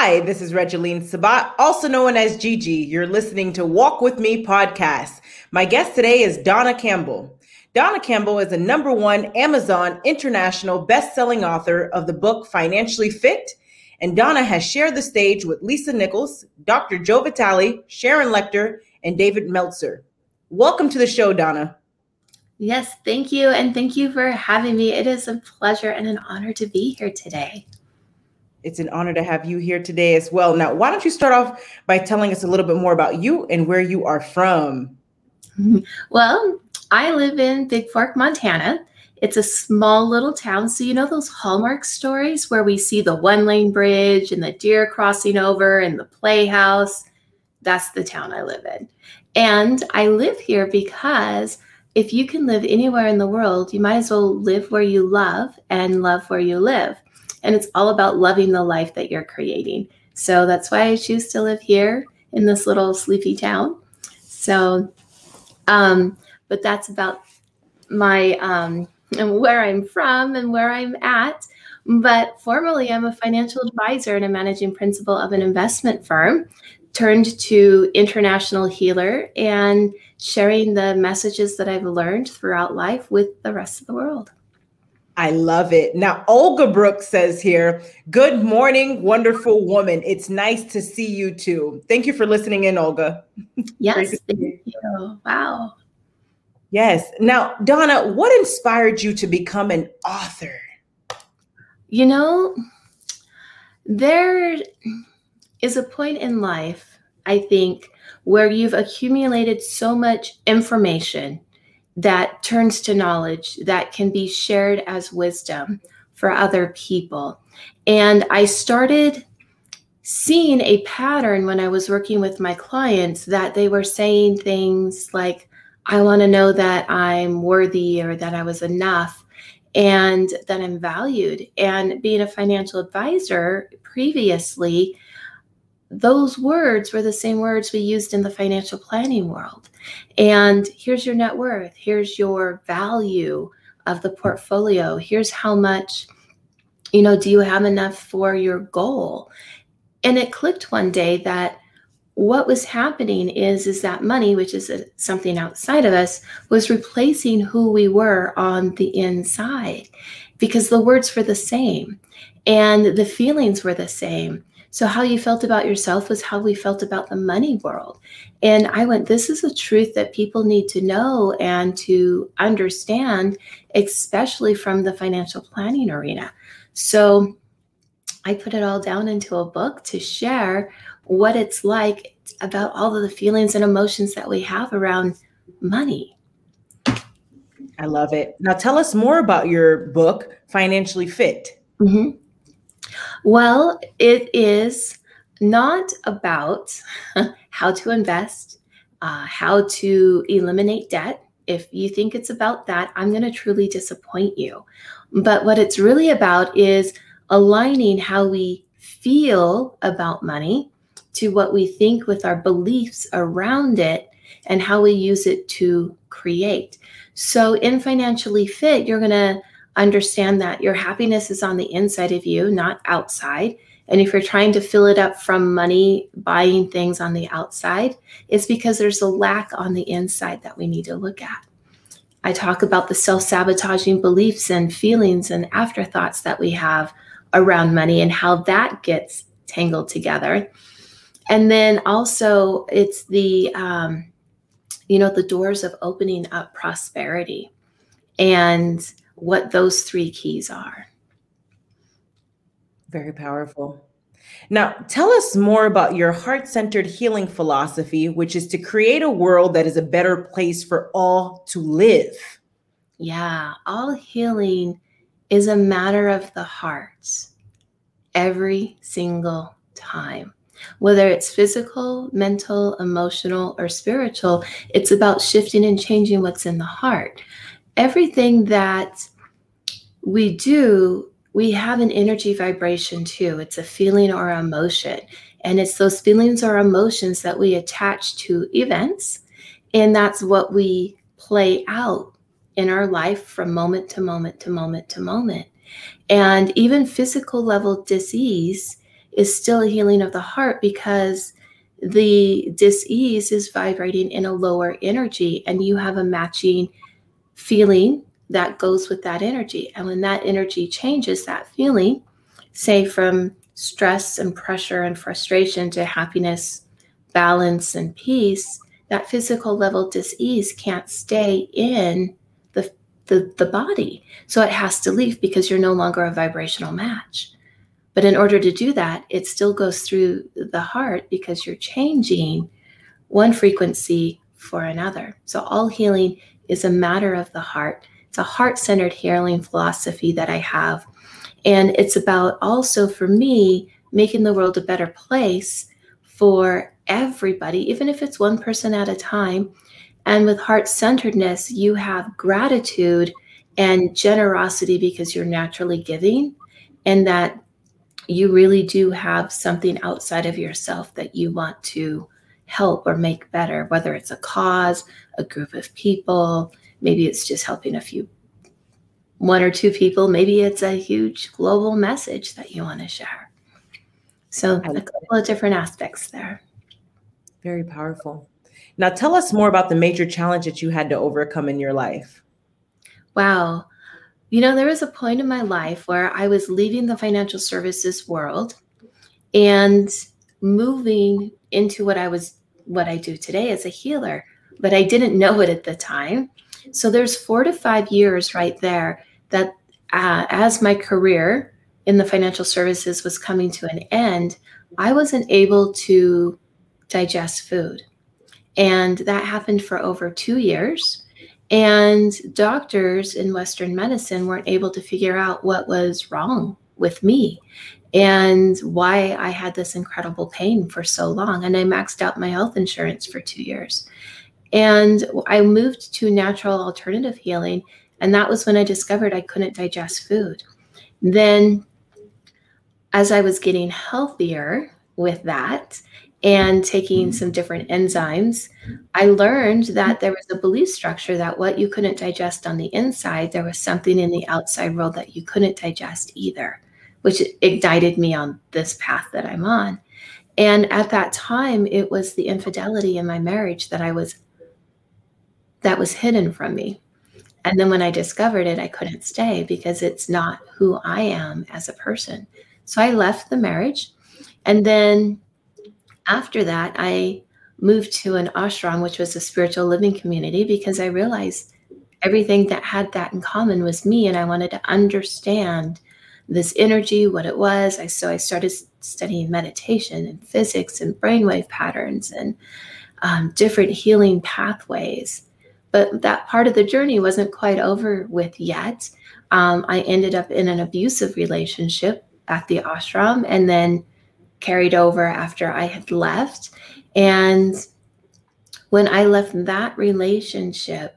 Hi, this is Regeline Sabat, also known as Gigi. You're listening to Walk With Me podcast. My guest today is Donna Campbell. Donna Campbell is a number one Amazon international best-selling author of the book Financially Fit, and Donna has shared the stage with Lisa Nichols, Dr. Joe Vitale, Sharon Lechter, and David Meltzer. Welcome to the show, Donna. Yes, thank you. And thank you for having me. It is a pleasure and an honor to be here today. It's an honor to have you here today as well. Now, why don't you start off by telling us a little bit more about you and where you are from? Well, I live in Big Fork, Montana. It's a small little town. So, you know those Hallmark stories where we see the one lane bridge and the deer crossing over and the playhouse? That's the town I live in. And I live here because if you can live anywhere in the world, you might as well live where you love and love where you live. And it's all about loving the life that you're creating. So that's why I choose to live here in this little sleepy town. So, um, but that's about my um, and where I'm from and where I'm at. But formally, I'm a financial advisor and a managing principal of an investment firm turned to international healer and sharing the messages that I've learned throughout life with the rest of the world. I love it. Now, Olga Brooks says here, Good morning, wonderful woman. It's nice to see you too. Thank you for listening in, Olga. Yes, thank you. Wow. Yes. Now, Donna, what inspired you to become an author? You know, there is a point in life, I think, where you've accumulated so much information that turns to knowledge that can be shared as wisdom for other people. And I started seeing a pattern when I was working with my clients that they were saying things like, I want to know that I'm worthy or that I was enough and that I'm valued. And being a financial advisor previously, those words were the same words we used in the financial planning world. And here's your net worth, here's your value of the portfolio, here's how much, you know, do you have enough for your goal? And it clicked one day that what was happening is is that money which is a, something outside of us was replacing who we were on the inside because the words were the same and the feelings were the same so, how you felt about yourself was how we felt about the money world. And I went, this is a truth that people need to know and to understand, especially from the financial planning arena. So, I put it all down into a book to share what it's like about all of the feelings and emotions that we have around money. I love it. Now, tell us more about your book, Financially Fit. Mm-hmm. Well, it is not about how to invest, uh, how to eliminate debt. If you think it's about that, I'm going to truly disappoint you. But what it's really about is aligning how we feel about money to what we think with our beliefs around it and how we use it to create. So, in Financially Fit, you're going to understand that your happiness is on the inside of you, not outside. And if you're trying to fill it up from money, buying things on the outside, it's because there's a lack on the inside that we need to look at. I talk about the self sabotaging beliefs and feelings and afterthoughts that we have around money and how that gets tangled together. And then also, it's the, um, you know, the doors of opening up prosperity. And what those three keys are. Very powerful. Now, tell us more about your heart centered healing philosophy, which is to create a world that is a better place for all to live. Yeah, all healing is a matter of the heart every single time. Whether it's physical, mental, emotional, or spiritual, it's about shifting and changing what's in the heart everything that we do, we have an energy vibration too. It's a feeling or emotion. And it's those feelings or emotions that we attach to events. And that's what we play out in our life from moment to moment to moment to moment. And even physical level disease is still a healing of the heart because the dis-ease is vibrating in a lower energy and you have a matching feeling that goes with that energy. And when that energy changes that feeling say from stress and pressure and frustration to happiness balance and peace that physical level dis-ease can't stay in the, the, the body. So it has to leave because you're no longer a vibrational match. But in order to do that, it still goes through the heart because you're changing one frequency for another. So all healing is a matter of the heart. It's a heart centered healing philosophy that I have. And it's about also for me making the world a better place for everybody, even if it's one person at a time. And with heart centeredness, you have gratitude and generosity because you're naturally giving, and that you really do have something outside of yourself that you want to help or make better, whether it's a cause, a group of people, maybe it's just helping a few, one or two people, maybe it's a huge global message that you want to share. So, a couple of different aspects there. Very powerful. Now, tell us more about the major challenge that you had to overcome in your life. Wow. You know, there was a point in my life where I was leaving the financial services world and moving into what I was what I do today as a healer, but I didn't know it at the time. So there's 4 to 5 years right there that uh, as my career in the financial services was coming to an end, I wasn't able to digest food. And that happened for over 2 years. And doctors in Western medicine weren't able to figure out what was wrong with me and why I had this incredible pain for so long. And I maxed out my health insurance for two years. And I moved to natural alternative healing. And that was when I discovered I couldn't digest food. Then, as I was getting healthier with that and taking mm-hmm. some different enzymes, I learned that there was a belief structure that what you couldn't digest on the inside, there was something in the outside world that you couldn't digest either, which ignited me on this path that I'm on. And at that time, it was the infidelity in my marriage that I was that was hidden from me. And then when I discovered it, I couldn't stay because it's not who I am as a person. So I left the marriage. And then after that, I moved to an ashram, which was a spiritual living community, because I realized everything that had that in common was me. And I wanted to understand this energy, what it was. I so I started studying meditation and physics and brainwave patterns and um, different healing pathways. But that part of the journey wasn't quite over with yet. Um, I ended up in an abusive relationship at the ashram, and then carried over after I had left. And when I left that relationship,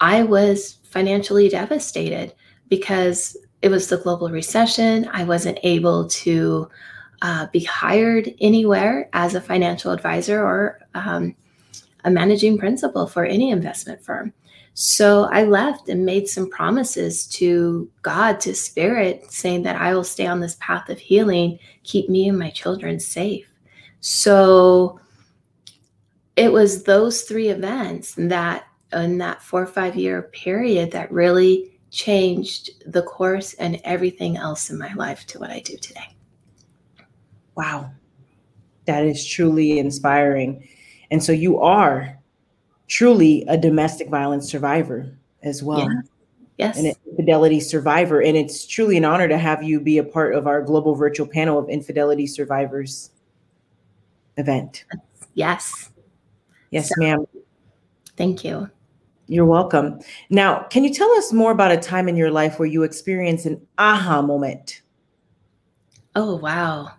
I was financially devastated because it was the global recession. I wasn't able to uh, be hired anywhere as a financial advisor or um, a managing principal for any investment firm. So I left and made some promises to God, to Spirit, saying that I will stay on this path of healing, keep me and my children safe. So it was those three events that in that four or five year period that really changed the course and everything else in my life to what I do today. Wow. That is truly inspiring. And so you are truly a domestic violence survivor as well. Yeah. Yes. An infidelity survivor. And it's truly an honor to have you be a part of our global virtual panel of infidelity survivors event. Yes. Yes, so, ma'am. Thank you. You're welcome. Now, can you tell us more about a time in your life where you experienced an aha moment? Oh, wow.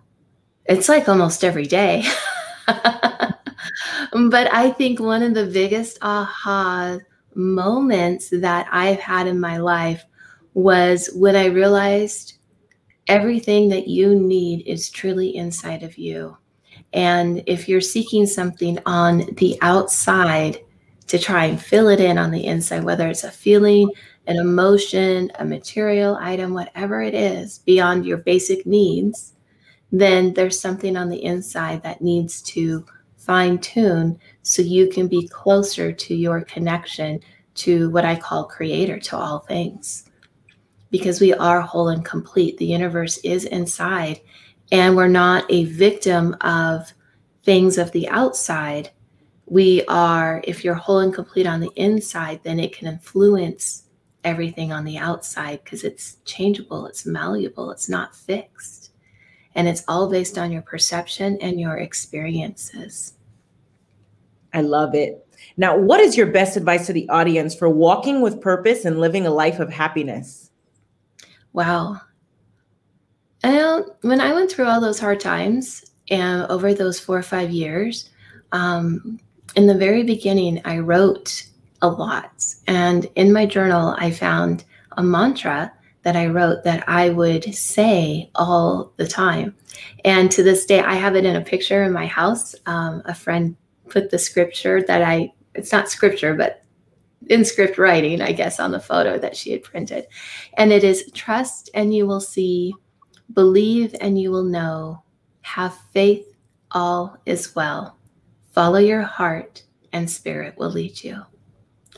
It's like almost every day. but I think one of the biggest aha moments that I've had in my life was when I realized everything that you need is truly inside of you. And if you're seeking something on the outside to try and fill it in on the inside, whether it's a feeling, an emotion, a material item, whatever it is, beyond your basic needs, then there's something on the inside that needs to fine tune so you can be closer to your connection to what I call creator to all things. Because we are whole and complete. The universe is inside, and we're not a victim of things of the outside. We are, if you're whole and complete on the inside, then it can influence everything on the outside because it's changeable, it's malleable, it's not fixed. And it's all based on your perception and your experiences. I love it. Now, what is your best advice to the audience for walking with purpose and living a life of happiness? Wow. And when I went through all those hard times and over those four or five years, um, in the very beginning, I wrote a lot. And in my journal, I found a mantra that I wrote that I would say all the time. And to this day, I have it in a picture in my house. Um, a friend put the scripture that I, it's not scripture, but in script writing, I guess, on the photo that she had printed. And it is trust and you will see, believe and you will know, have faith, all is well. Follow your heart and spirit will lead you.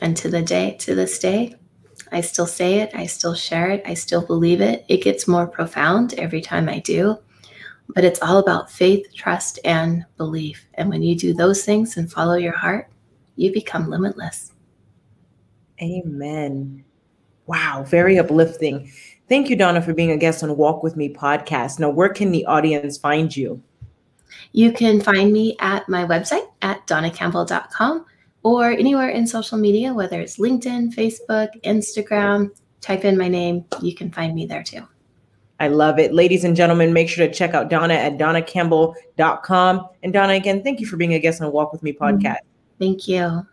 And to the day, to this day, I still say it, I still share it, I still believe it. It gets more profound every time I do. But it's all about faith, trust, and belief. And when you do those things and follow your heart, you become limitless. Amen. Wow, very uplifting. Thank you, Donna, for being a guest on Walk With Me podcast. Now, where can the audience find you? You can find me at my website at donnacampbell.com or anywhere in social media, whether it's LinkedIn, Facebook, Instagram. Type in my name, you can find me there too. I love it. Ladies and gentlemen, make sure to check out Donna at donnacampbell.com. And Donna, again, thank you for being a guest on Walk With Me mm-hmm. podcast. Thank you.